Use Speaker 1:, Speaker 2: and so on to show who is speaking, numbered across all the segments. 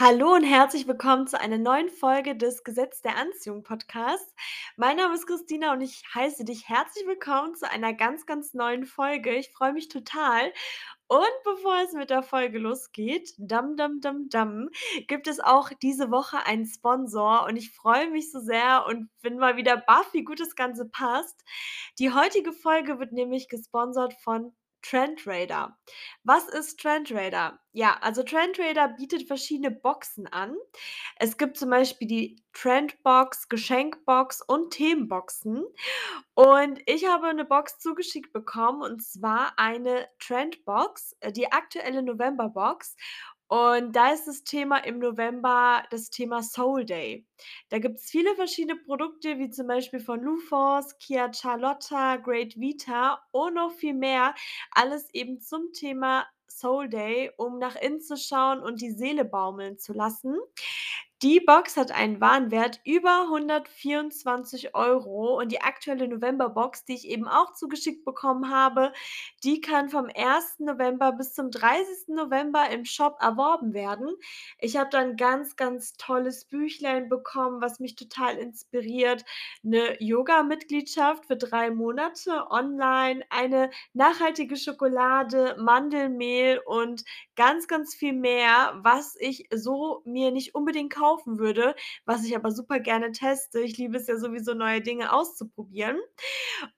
Speaker 1: Hallo und herzlich willkommen zu einer neuen Folge des Gesetz der Anziehung Podcasts. Mein Name ist Christina und ich heiße dich herzlich willkommen zu einer ganz, ganz neuen Folge. Ich freue mich total. Und bevor es mit der Folge losgeht, dam, dam, dam, dam, gibt es auch diese Woche einen Sponsor und ich freue mich so sehr und bin mal wieder baff, wie gut das Ganze passt. Die heutige Folge wird nämlich gesponsert von Trendrader. Was ist Trendrader? Ja, also Trendrader bietet verschiedene Boxen an. Es gibt zum Beispiel die Trendbox, Geschenkbox und Themenboxen. Und ich habe eine Box zugeschickt bekommen und zwar eine Trendbox, äh, die aktuelle Novemberbox. Und da ist das Thema im November das Thema Soul Day. Da gibt es viele verschiedene Produkte, wie zum Beispiel von Lufors, Kia Charlotta, Great Vita und noch viel mehr. Alles eben zum Thema Soul Day, um nach innen zu schauen und die Seele baumeln zu lassen. Die Box hat einen Warenwert über 124 Euro und die aktuelle Novemberbox, die ich eben auch zugeschickt bekommen habe, die kann vom 1. November bis zum 30. November im Shop erworben werden. Ich habe da 'n ganz, ganz tolles Büchlein bekommen, was mich total inspiriert, 'ne Yoga-Mitgliedschaft für 3 Monate online, eine nachhaltige Schokolade, Mandelmehl und ganz, ganz viel mehr, was ich so mir nicht unbedingt kaufen würde, was ich aber super gerne teste. Ich liebe es ja sowieso, neue Dinge auszuprobieren.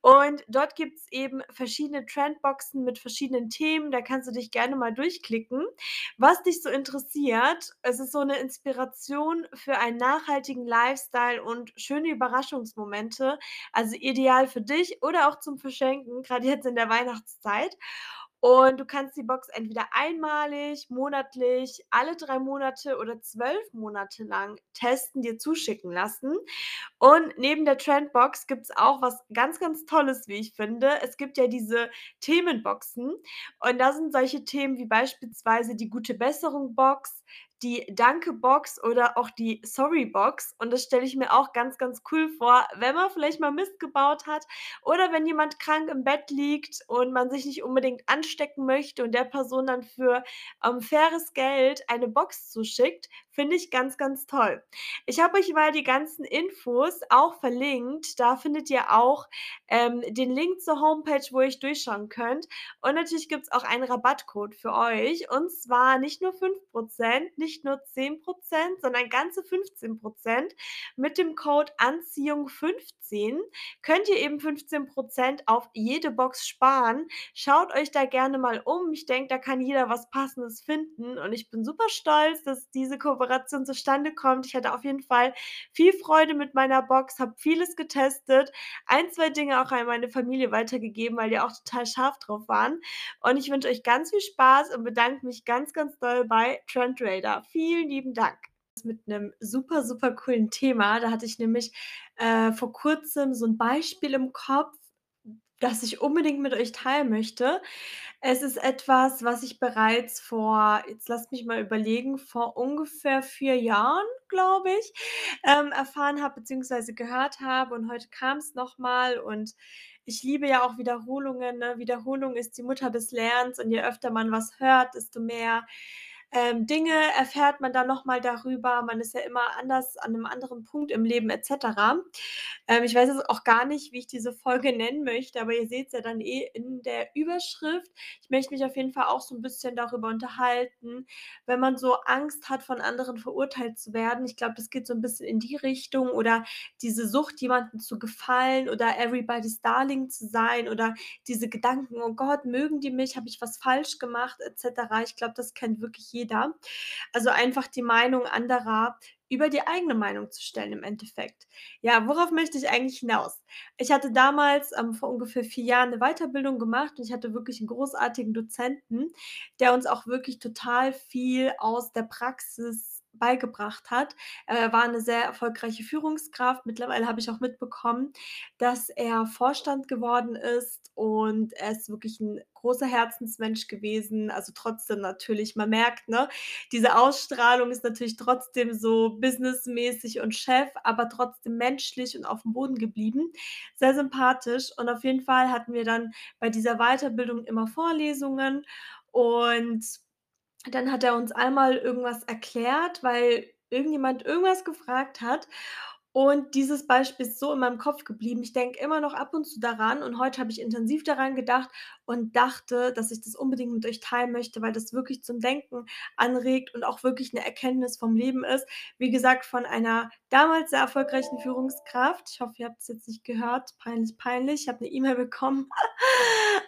Speaker 1: Und dort gibt's eben verschiedene Trendboxen mit verschiedenen Themen. Da kannst du dich gerne mal durchklicken, was dich so interessiert. Es ist so 'ne Inspiration für einen nachhaltigen Lifestyle und schöne Überraschungsmomente, also ideal für dich oder auch zum Verschenken, grad jetzt in der Weihnachtszeit. Und du kannst die Box entweder einmalig, monatlich, alle 3 Monate oder 12 Monate lang testen, dir zuschicken lassen. Und neben der Trendbox gibt's auch was ganz, ganz Tolles, wie ich finde. Es gibt ja diese Themenboxen und da sind solche Themen wie beispielsweise die Gute-Besserung-Box, die Danke-Box oder auch die Sorry-Box. Und das stelle ich mir auch ganz, ganz cool vor, wenn man vielleicht mal Mist gebaut hat oder wenn jemand krank im Bett liegt und man sich nicht unbedingt anstecken möchte und der Person dann für, ähm, faires Geld eine Box zuschickt, finde ich ganz, ganz toll. Ich habe euch mal die ganzen Infos auch verlinkt. Da findet ihr auch, ähm, den Link zur Homepage, wo ihr durchschauen könnt. Und natürlich gibt's auch einen Rabattcode für euch und zwar nicht nur 5% nicht nur 10% sondern ganze 15% Mit dem Code Anziehung15 könnt ihr eben 15% auf jede Box sparen. Schaut euch da gerne mal um. Ich denke, da kann jeder was Passendes finden und ich bin super stolz, dass diese Kooperation zustande kommt. Ich hatte auf jeden Fall viel Freude mit meiner Box, habe vieles getestet, 1, 2 Dinge auch an meine Familie weitergegeben, weil die auch total scharf drauf waren. Und ich wünsche euch ganz viel Spaß und bedanke mich ganz, ganz doll bei Trendrader. Vielen lieben Dank. Mit 'nem super, super coolen Thema. Da hatte ich nämlich, äh, vor Kurzem so 'n Beispiel im Kopf, das ich unbedingt mit euch teilen möchte. Es ist etwas, was ich bereits vor jetzt lasst mich mal überlegen, vor ungefähr 4 Jahren, glaube ich, ähm, erfahren habe beziehungsweise gehört habe und heute kam's noch mal und ich liebe ja auch Wiederholungen, ne? Wiederholung ist die Mutter des Lernens und je öfter man was hört, desto mehr, ähm, Dinge erfährt man dann noch mal darüber. Man ist ja immer anders an 'nem anderen Punkt im Leben et cetera. Ähm, ich weiß jetzt auch gar nicht, wie ich diese Folge nennen möchte, aber ihr seht's ja dann eh in der Überschrift. Ich möchte mich auf jeden Fall auch so 'n bisschen darüber unterhalten, wenn man so Angst hat, von anderen verurteilt zu werden. Ich glaube, das geht so 'n bisschen in die Richtung oder diese Sucht, jemandem zu gefallen oder everybody's darling zu sein oder diese Gedanken: „Oh Gott, mögen die mich? Habe ich was falsch gemacht?“ et cetera. Ich glaube, das kennt wirklich jeder. Also, einfach die Meinung anderer über die eigene Meinung zu stellen im Endeffekt. Ja, worauf möchte ich eigentlich hinaus? Ich hatte damals, ähm, vor ungefähr 4 Jahren 'ne Weiterbildung gemacht und ich hatte wirklich 'n großartigen Dozenten, der uns auch wirklich total viel aus der Praxis beigebracht hat. Er war 'ne sehr erfolgreiche Führungskraft. Mittlerweile habe ich auch mitbekommen, dass er Vorstand geworden ist und er ist wirklich 'n großer Herzensmensch gewesen. Also, trotzdem natürlich, man merkt, ne, diese Ausstrahlung ist natürlich trotzdem so businessmäßig und Chef, aber trotzdem menschlich und aufm Boden geblieben. Sehr sympathisch und auf jeden Fall hatten wir dann bei dieser Weiterbildung immer Vorlesungen und Dann hat er uns einmal irgendwas erklärt, weil irgendjemand irgendwas gefragt hat. Und dieses Beispiel ist so in meinem Kopf geblieben. Ich denke immer noch ab und zu daran und heute habe ich intensiv daran gedacht und dachte, dass ich das unbedingt mit euch teilen möchte, weil das wirklich zum Denken anregt und auch wirklich 'ne Erkenntnis vom Leben ist. Wie gesagt, von einer damals sehr erfolgreichen Führungskraft. Ich hoffe, ihr habt's jetzt nicht gehört. Peinlich, peinlich. Ich habe 'ne E-Mail bekommen.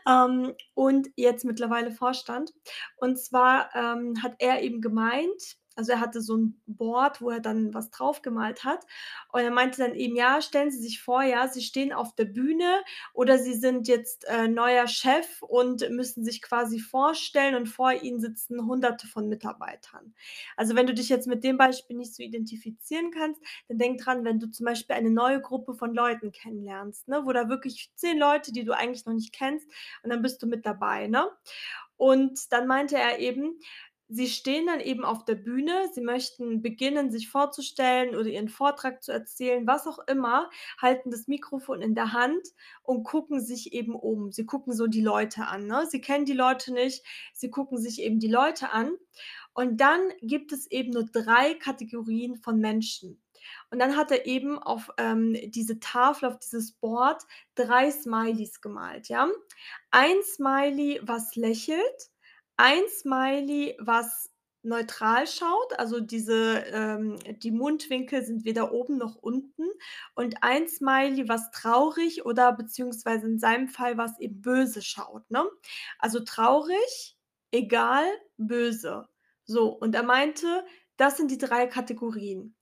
Speaker 1: Ähm, und jetzt mittlerweile Vorstand. Und zwar, ähm, hat er eben gemeint also, er hatte so 'n Board, wo er dann was draufgemalt hat. Und er meinte dann eben: „Ja, stellen Sie sich vor, ja, Sie stehen auf der Bühne oder Sie sind jetzt, äh, neuer Chef und müssen sich quasi vorstellen und vor Ihnen sitzen Hunderte von Mitarbeitern.“ Also, wenn du dich jetzt mit dem Beispiel nicht so identifizieren kannst, dann denk dran, wenn du zum Beispiel eine neue Gruppe von Leuten kennenlernst, ne, wo da wirklich 10 Leute, die du eigentlich noch nicht kennst und dann bist du mit dabei, ne? Und dann meinte er eben, sie stehen dann eben auf der Bühne, sie möchten beginnen, sich vorzustellen oder ihren Vortrag zu erzählen, was auch immer, halten das Mikrofon in der Hand und gucken sich eben um. Sie gucken so die Leute an, ne? Sie kennen die Leute nicht, sie gucken sich eben die Leute an. Und dann gibt es eben nur 3 Kategorien von Menschen. Und dann hat er eben auf, ähm, diese Tafel, auf dieses Board 3 Smileys gemalt, ja? Ein Smiley, was lächelt, ein Smiley, was neutral schaut, also diese ähm, die Mundwinkel sind weder oben noch unten und ein Smiley, was traurig oder beziehungsweise in seinem Fall was eben böse schaut, ne? Also, traurig, egal, böse. So, und er meinte, das sind die 3 Kategorien.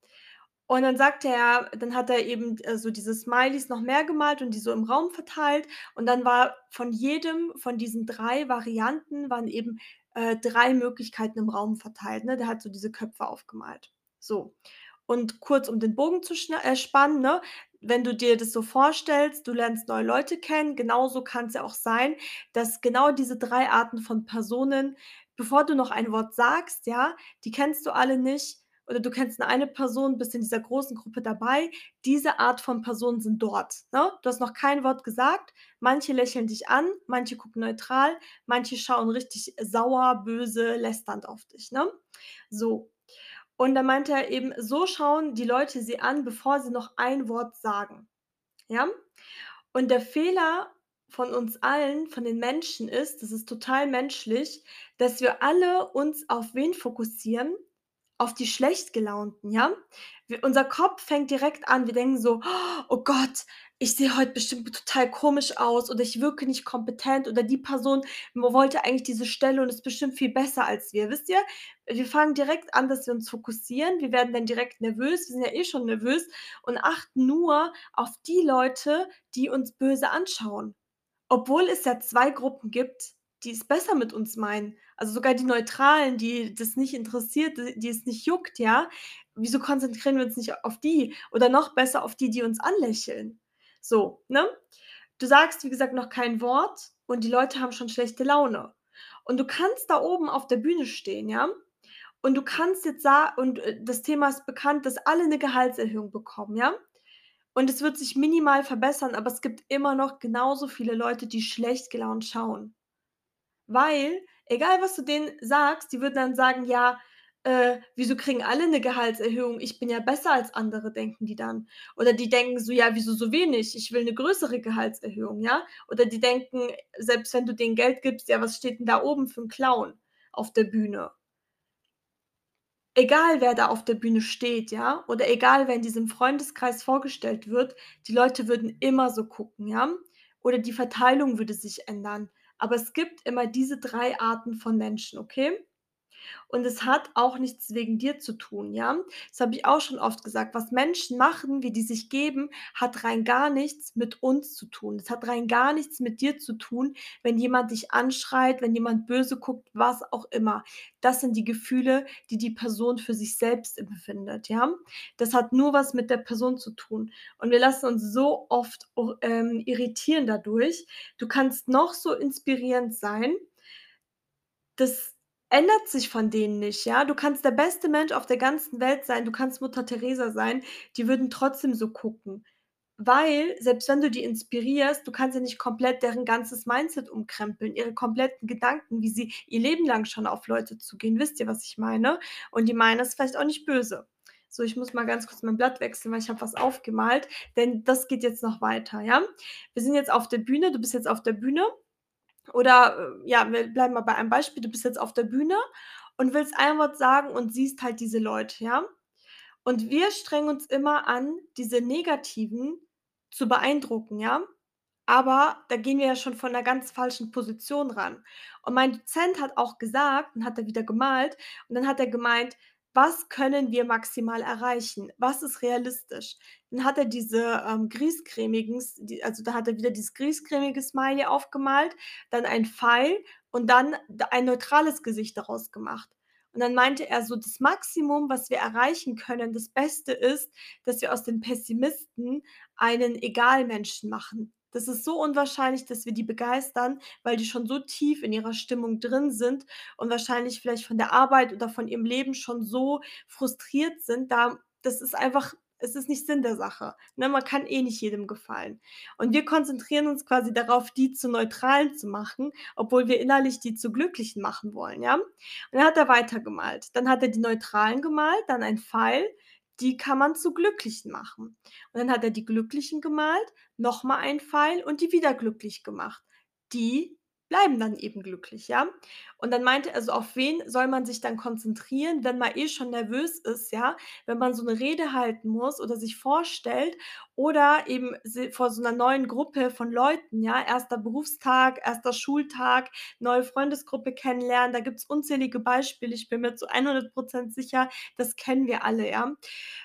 Speaker 1: Und dann sagte er dann hat er eben, äh, so diese Smileys noch mehr gemalt und die so im Raum verteilt. Und dann war von jedem von diesen 3 Varianten waren eben, äh, 3 Möglichkeiten im Raum verteilt, ne? Der hat so diese Köpfe aufgemalt. So. Und kurz, um den Bogen zu äh, ne? Wenn du dir das so vorstellst, du lernst neue Leute kennen, genauso kann's ja auch sein, dass genau diese 3 Arten von Personen bevor du noch ein Wort sagst, ja, die kennst du alle nicht oder du kennst eine Person, bist in dieser großen Gruppe dabei. Diese Art von Personen sind dort, ne? Du hast noch kein Wort gesagt. Manche lächeln dich an, manche gucken neutral, manche schauen richtig sauer, böse, lästernd auf dich, ne? So. Und dann meinte er eben, so schauen die Leute sie an, bevor sie noch ein Wort sagen, ja? Und der Fehler von uns allen, von den Menschen ist das ist total menschlich, dass wir alle uns auf wen fokussieren? Auf die schlecht Gelaunten, ja? Wir unser Kopf fängt direkt an. Wir denken so: „Oh Gott, ich sehe heute bestimmt total komisch aus oder ich wirke nicht kompetent oder die Person wo wollte eigentlich diese Stelle und ist bestimmt viel besser als wir.“ Wisst ihr? Wir fangen direkt an, dass wir uns fokussieren. Wir werden dann direkt nervös. Wir sind ja eh schon nervös und achten nur auf die Leute, die uns böse anschauen. Obwohl es ja 2 Gruppen gibt, die es besser mit uns meinen. Also, sogar die Neutralen, die das nicht interessiert, die es nicht juckt, ja? Wieso konzentrieren wir uns nicht auf die oder noch besser auf die, die uns anlächeln? So, ne? Du sagst, wie gesagt, noch kein Wort und die Leute haben schon schlechte Laune. Und du kannst da oben auf der Bühne stehen, ja? Und du kannst jetzt sa und, äh, das Thema ist bekannt, dass alle 'ne Gehaltserhöhung bekommen, ja? Und es wird sich minimal verbessern, aber es gibt immer noch genauso viele Leute, die schlecht gelaunt schauen. Weil, egal was du denen sagst, die würden dann sagen: „Ja, äh, wieso kriegen alle 'ne Gehaltserhöhung? Ich bin ja besser als andere“, denken die dann. Oder die denken so: „Ja, wieso so wenig? Ich will 'ne größere Gehaltserhöhung“, ja? Oder die denken, selbst wenn du denen Geld gibst: „Ja, was steht 'n da oben für 'n Clown auf der Bühne?“ Egal, wer da auf der Bühne steht, ja, oder egal, wer in diesem Freundeskreis vorgestellt wird, die Leute würden immer so gucken, ja? Oder die Verteilung würde sich ändern. Aber es gibt immer diese 3 Arten von Menschen, okay? Und es hat auch nichts wegen dir zu tun, ja? Das habe ich auch schon oft gesagt. Was Menschen machen, wie die sich geben, hat rein gar nichts mit uns zu tun. Es hat rein gar nichts mit dir zu tun, wenn jemand dich anschreit, wenn jemand böse guckt, was auch immer. Das sind die Gefühle, die die Person für sich selbst empfindet, ja? Das hat nur was mit der Person zu tun. Und wir lassen uns so oft o ähm, irritieren dadurch. Du kannst noch so inspirierend sein das ändert sich von denen nicht, ja? Du kannst der beste Mensch auf der ganzen Welt sein, du kannst Mutter Teresa sein, die würden trotzdem so gucken. weil selbst wenn du die inspirierst, du kannst ja nicht komplett deren ganzes Mindset umkrempeln, ihre kompletten Gedanken, wie sie ihr Leben lang schon auf Leute zugehen. Wisst ihr, was ich meine? Und die meinen das vielleicht auch nicht böse. So, ich muss mal ganz kurz mein Blatt wechseln, weil ich habe was aufgemalt, denn das geht jetzt noch weiter, ja? Wir sind jetzt auf der Bühne, du bist jetzt auf der Bühne oder, äh, ja, wir bleiben mal bei einem Beispiel, du bist jetzt auf der Bühne und willst ein Wort sagen und siehst halt diese Leute, ja? Und wir strengen uns immer an, diese Negativen zu beeindrucken, ja? Aber da gehen wir ja schon von 'ner ganz falschen Position ran. Und mein Dozent hat auch gesagt und hat er wieder gemalt und dann hat er gemeint: „Was können wir maximal erreichen? Was ist realistisch?“ Dann hat er diese, ähm, griesgrämigen s die also, da hat er wieder dieses griesgrämige Smiley aufgemalt, dann ein Pfeil und dann ein neutrales Gesicht daraus gemacht. Und dann meinte er so: „Das Maximum, was wir erreichen können, das Beste ist, dass wir aus den Pessimisten einen Egal-Menschen machen. Das ist so unwahrscheinlich, dass wir die begeistern, weil die schon so tief in ihrer Stimmung drin sind und wahrscheinlich vielleicht von der Arbeit oder von ihrem Leben schon so frustriert sind, da das ist einfach es ist nicht Sinn der Sache, ne? Man kann eh nicht jedem gefallen. Und wir konzentrieren uns quasi darauf, die zu Neutralen zu machen, obwohl wir innerlich die zu Glücklichen machen wollen, ja? Und dann hat er weitergemalt. Dann hat er die Neutralen gemalt, dann ein Pfeil, die kann man zu Glücklichen machen. Und dann hat er die Glücklichen gemalt, noch mal ein Pfeil und die wieder glücklich gemacht. Die bleiben dann eben glücklich, ja? Und dann meinte er so: „Auf wen soll man sich dann konzentrieren, wenn man eh schon nervös ist, ja, wenn man so 'ne Rede halten muss oder sich vorstellt oder eben vor so 'ner neuen Gruppe von Leuten, ja, 1. Berufstag, 1. Schultag, neue Freundesgruppe kennenlernen.“ Da gibt's unzählige Beispiele. Ich bin mir zu 100 % sicher, das kennen wir alle, ja?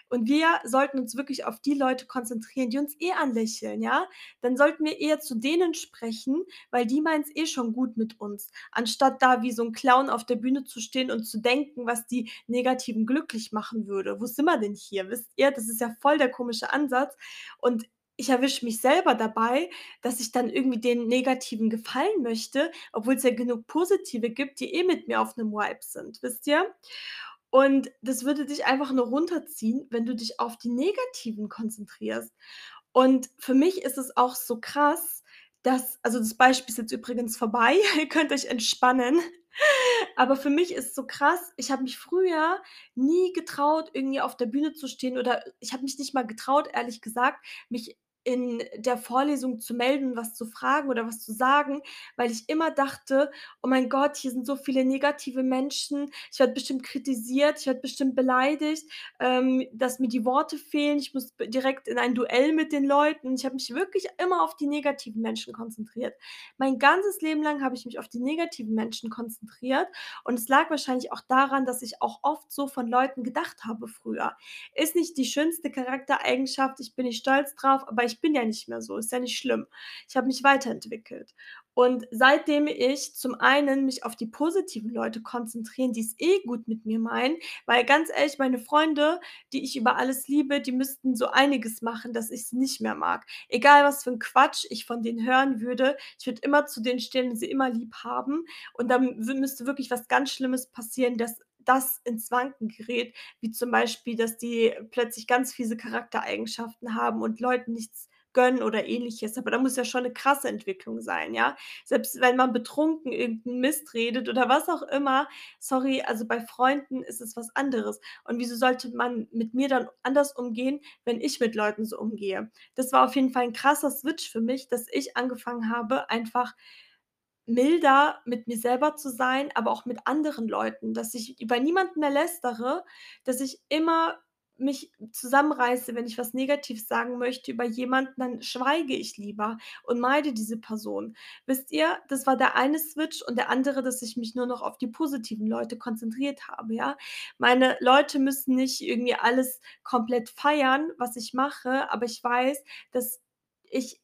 Speaker 1: Und wir sollten uns wirklich auf die Leute konzentrieren, die uns eh anlächeln, ja? Dann sollten wir eher zu denen sprechen, weil die meinen's eh schon gut mit uns, anstatt da wie so 'n Clown auf der Bühne zu stehen und zu denken, was die Negativen glücklich machen würde. Wo sind wir denn hier? Wisst ihr, das ist ja voll der komische Ansatz. Und ich erwische mich selber dabei, dass ich dann irgendwie den Negativen gefallen möchte, obwohl's ja genug Positive gibt, die eh mit mir auf 'nem Vibe sind, wisst ihr? Und das würde dich einfach nur runterziehen, wenn du dich auf die Negativen konzentrierst. Und für mich ist es auch so krass, dass also, das Beispiel ist jetzt übrigens vorbei, ihr könnt euch entspannen. Aber für mich ist so krass, ich habe mich früher nie getraut, irgendwie auf der Bühne zu stehen oder ich habe mich nicht mal getraut, ehrlich gesagt, mich in der Vorlesung zu melden, was zu fragen oder was zu sagen, weil ich immer dachte: „Oh mein Gott, hier sind so viele negative Menschen. Ich werde bestimmt kritisiert, ich werde bestimmt beleidigt, ähm, dass mir die Worte fehlen. Ich muss direkt in ein Duell mit den Leuten.“ Ich habe mich wirklich immer auf die negativen Menschen konzentriert. Mein ganzes Leben lang habe ich mich auf die negativen Menschen konzentriert und es lag wahrscheinlich auch daran, dass ich auch oft so von Leuten gedacht habe früher. Ist nicht die schönste Charaktereigenschaft, ich bin nicht stolz drauf, aber ich bin ja nicht mehr so, ist ja nicht schlimm. Ich habe mich weiterentwickelt. Und seitdem ich zum einen mich auf die positiven Leute konzentrieren, die's eh gut mit mir meinen weil ganz ehrlich, meine Freunde, die ich über alles liebe, die müssten so einiges machen, dass ich sie nicht mehr mag. Egal, was für 'n Quatsch ich von denen hören würde, ich würde immer zu denen stehen und sie immer lieb haben. Und dann müsste wirklich was ganz Schlimmes passieren, dass das ins Wanken gerät, wie zum Beispiel, dass die plötzlich ganz fiese Charaktereigenschaften haben und Leuten nichts gönnen oder Ähnliches. Aber da muss ja schon 'ne krasse Entwicklung sein, ja? Selbst wenn man betrunken irgend 'n Mist redet oder was auch immer, sorry, also, bei Freunden ist es was anderes. Und wieso sollte man mit mir dann anders umgehen, wenn ich mit Leuten so umgehe? Das war auf jeden Fall 'n krasser Switch für mich, dass ich angefangen habe, einfach milder mit mir selber zu sein, aber auch mit anderen Leuten, dass ich über niemanden mehr lästere, dass ich immer mich zusammenreiße, wenn ich was Negatives sagen möchte über jemanden, dann schweige ich lieber und meide diese Person. Wisst ihr, das war der eine Switch und der andere, dass ich mich nur noch auf die positiven Leute konzentriert habe, ja? Meine Leute müssen nicht irgendwie alles komplett feiern, was ich mache, aber ich weiß, dass ich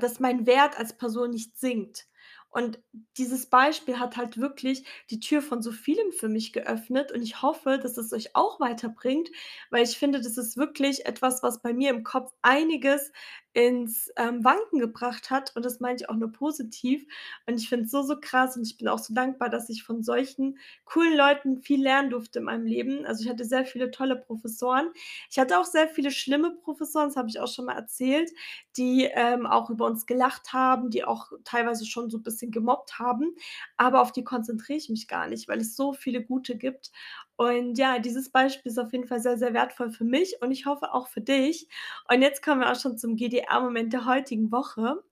Speaker 1: dass mein Wert als Person nicht sinkt. Und dieses Beispiel hat halt wirklich die Tür von so vielem für mich geöffnet und ich hoffe, dass es euch auch weiterbringt, weil ich finde, das ist wirklich etwas, was bei mir im Kopf einiges, ins, ähm, Wanken gebracht hat und das meine ich auch nur positiv. Und ich finde es so, so krass und ich bin auch so dankbar, dass ich von solchen coolen Leuten viel lernen durfte in meinem Leben. Also, ich hatte sehr viele tolle Professoren. Ich hatte auch sehr viele schlimme Professoren, das habe ich auch schon mal erzählt, die, ähm, auch über uns gelacht haben, die auch teilweise schon so 'n bisschen gemobbt haben, aber auf die konzentriere ich mich gar nicht, weil es so viele gute gibt. Und ja, dieses Beispiel ist auf jeden Fall sehr, sehr wertvoll für mich und ich hoffe auch für dich. Und jetzt kommen wir auch schon zum GDA-Moment der heutigen Woche.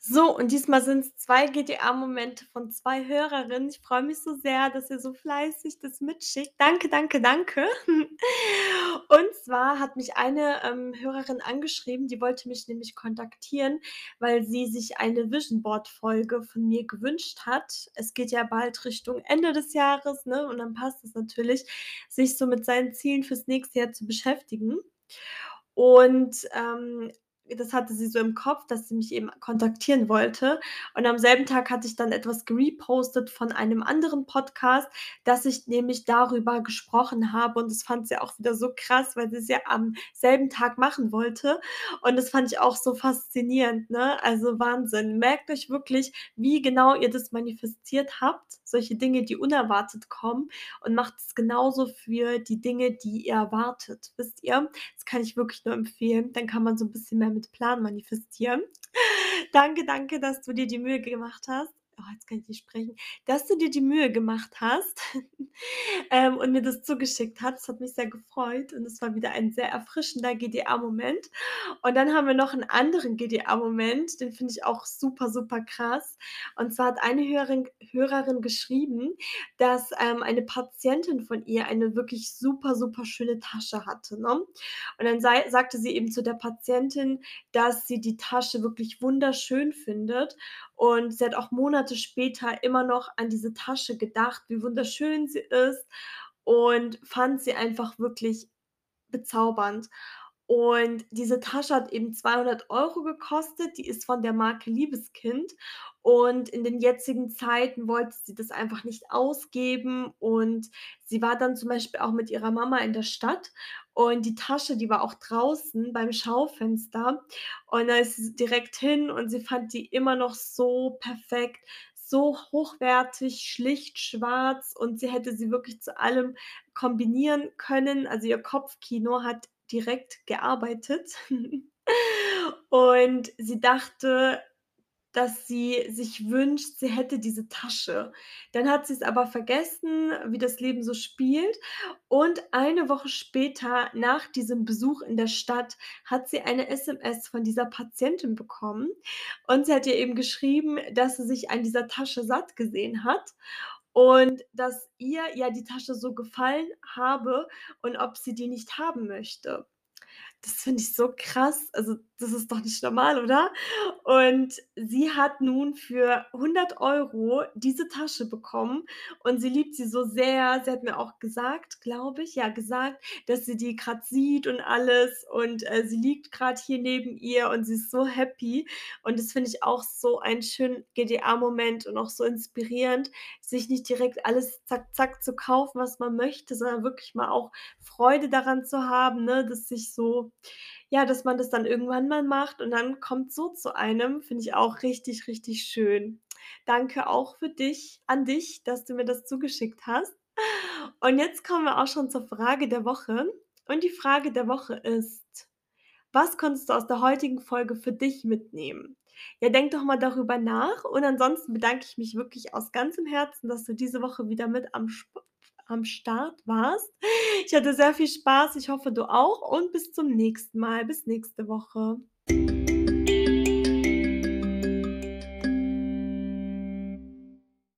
Speaker 1: So, und diesmal sind's 2 GDA-Momente von 2 Hörerinnen. Ich freue mich so sehr, dass ihr so fleißig das mitschickt. Danke, danke, danke. Und zwar hat mich eine, ähm, Hörerin angeschrieben, die wollte mich nämlich kontaktieren, weil sie sich eine Vision Board Folge von mir gewünscht hat. Es geht ja bald Richtung Ende des Jahres, ne, und dann passt es natürlich, sich so mit seinen Zielen fürs nächste Jahr zu beschäftigen. Und, ähm, das hatte sie so im Kopf, dass sie mich eben kontaktieren wollte. Und am selben Tag hatte ich dann etwas gerepostet von einem anderen Podcast, dass ich nämlich darüber gesprochen habe und das fand sie auch wieder so krass, weil sie es ja am selben Tag machen wollte. Und das fand ich auch so faszinierend, ne? Also, Wahnsinn. Merkt euch wirklich, wie genau ihr das manifestiert habt, solche Dinge, die unerwartet kommen und macht es genauso für die Dinge, die ihr erwartet. Wisst ihr? Das kann ich wirklich nur empfehlen. Dann kann man so 'n bisschen mehr mit Plan manifestieren. Danke, danke, dass du dir die Mühe gemacht hast oh, jetzt kann ich nicht sprechen, dass du dir die Mühe gemacht hast, ähm, und mir das zugeschickt hast. Das hat mich sehr gefreut und es war wieder ein sehr erfrischender GDA-Moment. Und dann haben wir noch 'n anderen GDA-Moment, den finde ich auch super, super krass. Und zwar hat eine Hörerin Hörerin geschrieben, dass, ähm, eine Patientin von ihr eine wirklich super, super schöne Tasche hatte, ne? Und dann sei sagte sie eben zu der Patientin, dass sie die Tasche wirklich wunderschön findet und sie hat auch Monate später immer noch an diese Tasche gedacht, wie wunderschön sie ist und fand sie einfach wirklich bezaubernd. Und diese Tasche hat eben 200 € gekostet, die ist von der Marke Liebeskind und in den jetzigen Zeiten wollte sie das einfach nicht ausgeben und sie war dann zum Beispiel auch mit ihrer Mama in der Stadt und die Tasche, die war auch draußen beim Schaufenster und da ist sie direkt hin und sie fand die immer noch so perfekt, so hochwertig, schlicht schwarz und sie hätte sie wirklich zu allem kombinieren können. Also, ihr Kopfkino hat direkt gearbeitet. Und sie dachte, dass sie sich wünscht, sie hätte diese Tasche. Dann hat sie's aber vergessen, wie das Leben so spielt. Und eine Woche später, nach diesem Besuch in der Stadt, hat sie eine SMS von dieser Patientin bekommen. Und sie hat ihr eben geschrieben, dass sie sich an dieser Tasche satt gesehen hat und dass ihr ja die Tasche so gefallen habe und ob sie die nicht haben möchte. Das finde ich so krass. Also, das ist doch nicht normal, oder? Und sie hat nun für 100 € diese Tasche bekommen und sie liebt sie so sehr. Sie hat mir auch gesagt, glaube ich ja, gesagt, dass sie die grad sieht und alles und, äh, sie liegt grad hier neben ihr und sie ist so happy. Und das finde ich auch so einen schönen GDA-Moment und auch so inspirierend, sich nicht direkt alles zack, zack zu kaufen, was man möchte, sondern wirklich mal auch Freude daran zu haben, ne, dass sich so ja, dass man das dann irgendwann mal macht und dann kommt's so zu einem, finde ich auch richtig, richtig schön. Danke auch für dich an dich, dass du mir das zugeschickt hast. Und jetzt kommen wir auch schon zur Frage der Woche. Und die Frage der Woche ist: Was konntest du aus der heutigen Folge für dich mitnehmen? Ja, denk doch mal darüber nach und ansonsten bedanke ich mich wirklich aus ganzem Herzen, dass du diese Woche wieder mit am Sp am Start warst. Ich hatte sehr viel Spaß. Ich hoffe, du auch und bis zum nächsten Mal. Bis nächste Woche.